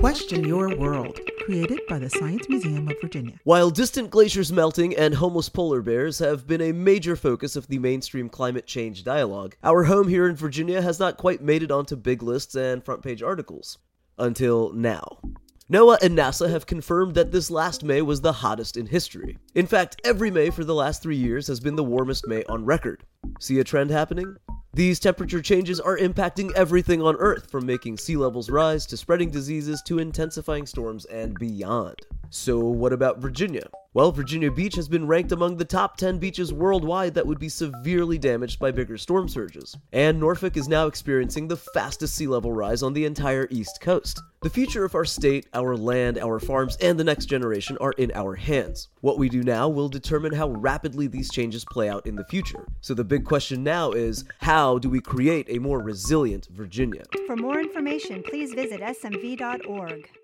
Question Your World, created by the Science Museum of Virginia. While distant glaciers melting and homeless polar bears have been a major focus of the mainstream climate change dialogue, our home here in Virginia has not quite made it onto big lists and front page articles. Until now. NOAA and NASA have confirmed that this last May was the hottest in history. In fact, every May for the last three years has been the warmest May on record. See a trend happening? These temperature changes are impacting everything on Earth, from making sea levels rise to spreading diseases to intensifying storms and beyond. So, what about Virginia? Well, Virginia Beach has been ranked among the top 10 beaches worldwide that would be severely damaged by bigger storm surges. And Norfolk is now experiencing the fastest sea level rise on the entire East Coast. The future of our state, our land, our farms, and the next generation are in our hands. What we do now will determine how rapidly these changes play out in the future. So the big question now is how do we create a more resilient Virginia? For more information, please visit smv.org.